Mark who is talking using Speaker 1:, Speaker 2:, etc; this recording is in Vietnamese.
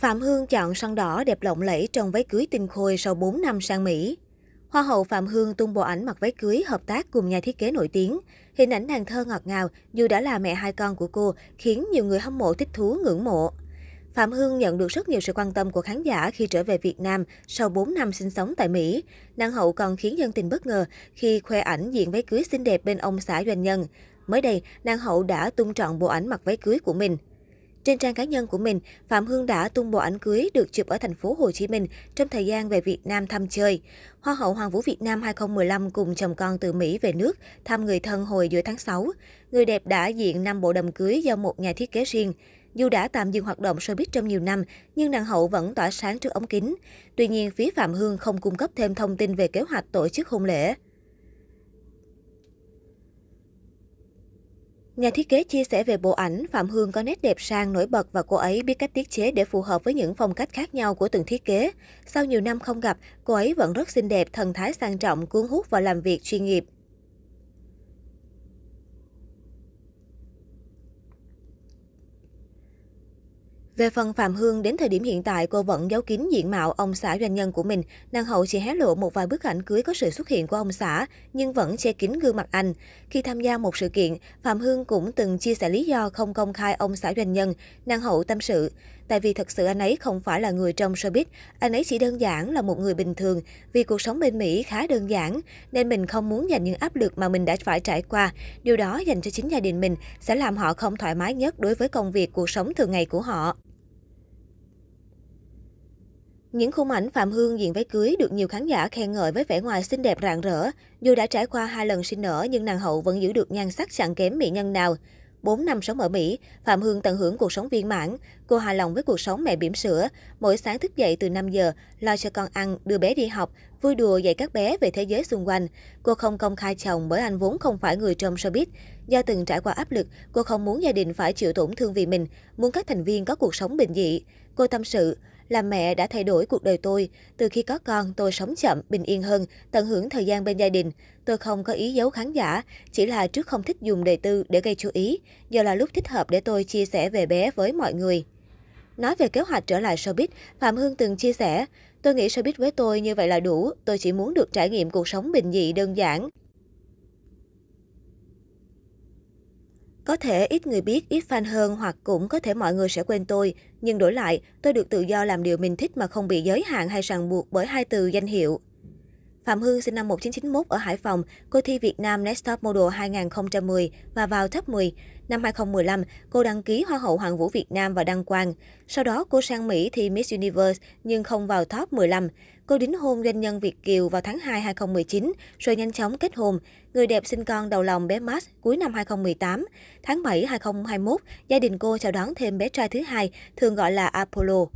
Speaker 1: Phạm Hương chọn son đỏ đẹp lộng lẫy trong váy cưới tinh khôi sau 4 năm sang Mỹ. Hoa hậu Phạm Hương tung bộ ảnh mặc váy cưới hợp tác cùng nhà thiết kế nổi tiếng. Hình ảnh nàng thơ ngọt ngào dù đã là mẹ hai con của cô khiến nhiều người hâm mộ thích thú ngưỡng mộ. Phạm Hương nhận được rất nhiều sự quan tâm của khán giả khi trở về Việt Nam sau 4 năm sinh sống tại Mỹ. Nàng hậu còn khiến dân tình bất ngờ khi khoe ảnh diện váy cưới xinh đẹp bên ông xã doanh nhân. Mới đây, nàng hậu đã tung trọn bộ ảnh mặc váy cưới của mình. Trên trang cá nhân của mình, Phạm Hương đã tung bộ ảnh cưới được chụp ở thành phố Hồ Chí Minh trong thời gian về Việt Nam thăm chơi. Hoa hậu Hoàng vũ Việt Nam 2015 cùng chồng con từ Mỹ về nước thăm người thân hồi giữa tháng 6. Người đẹp đã diện 5 bộ đầm cưới do một nhà thiết kế riêng. Dù đã tạm dừng hoạt động showbiz trong nhiều năm, nhưng nàng hậu vẫn tỏa sáng trước ống kính. Tuy nhiên, phía Phạm Hương không cung cấp thêm thông tin về kế hoạch tổ chức hôn lễ. Nhà thiết kế chia sẻ về bộ ảnh, Phạm Hương có nét đẹp sang, nổi bật và cô ấy biết cách tiết chế để phù hợp với những phong cách khác nhau của từng thiết kế. Sau nhiều năm không gặp, cô ấy vẫn rất xinh đẹp, thần thái sang trọng, cuốn hút và làm việc chuyên nghiệp. Về phần Phạm Hương, đến thời điểm hiện tại, cô vẫn giấu kín diện mạo ông xã doanh nhân của mình. Nàng hậu chỉ hé lộ một vài bức ảnh cưới có sự xuất hiện của ông xã, nhưng vẫn che kín gương mặt anh. Khi tham gia một sự kiện, Phạm Hương cũng từng chia sẻ lý do không công khai ông xã doanh nhân. Nàng hậu tâm sự. Tại vì thật sự anh ấy không phải là người trong showbiz, anh ấy chỉ đơn giản là một người bình thường. Vì cuộc sống bên Mỹ khá đơn giản, nên mình không muốn dành những áp lực mà mình đã phải trải qua. Điều đó dành cho chính gia đình mình sẽ làm họ không thoải mái nhất đối với công việc, cuộc sống thường ngày của họ. Những khung ảnh Phạm Hương diện váy cưới được nhiều khán giả khen ngợi với vẻ ngoài xinh đẹp rạng rỡ. Dù đã trải qua hai lần sinh nở nhưng nàng hậu vẫn giữ được nhan sắc chẳng kém mỹ nhân nào. 4 năm sống ở Mỹ, Phạm Hương tận hưởng cuộc sống viên mãn. Cô hài lòng với cuộc sống mẹ bỉm sữa. Mỗi sáng thức dậy từ 5 giờ, lo cho con ăn, đưa bé đi học, vui đùa dạy các bé về thế giới xung quanh. Cô không công khai chồng bởi anh vốn không phải người trong showbiz. Do từng trải qua áp lực, cô không muốn gia đình phải chịu tổn thương vì mình, muốn các thành viên có cuộc sống bình dị. Cô tâm sự, làm mẹ đã thay đổi cuộc đời tôi. Từ khi có con, tôi sống chậm, bình yên hơn, tận hưởng thời gian bên gia đình. Tôi không có ý giấu khán giả, chỉ là trước không thích dùng đề tư để gây chú ý. Giờ là lúc thích hợp để tôi chia sẻ về bé với mọi người. Nói về kế hoạch trở lại showbiz, Phạm Hương từng chia sẻ, Tôi nghĩ showbiz với tôi như vậy là đủ, tôi chỉ muốn được trải nghiệm cuộc sống bình dị đơn giản. Có thể ít người biết, ít fan hơn hoặc cũng có thể mọi người sẽ quên tôi. Nhưng đổi lại, tôi được tự do làm điều mình thích mà không bị giới hạn hay ràng buộc bởi hai từ danh hiệu. Phạm Hương sinh năm 1991 ở Hải Phòng, cô thi Việt Nam Next Top Model 2010 và vào top 10. Năm 2015, cô đăng ký Hoa hậu Hoàng vũ Việt Nam và đăng quang. Sau đó, cô sang Mỹ thi Miss Universe nhưng không vào top 15. Cô đính hôn doanh nhân Việt Kiều vào tháng 2 2019, rồi nhanh chóng kết hôn. Người đẹp sinh con đầu lòng bé Max cuối năm 2018. Tháng 7 2021, gia đình cô chào đón thêm bé trai thứ hai, thường gọi là Apollo.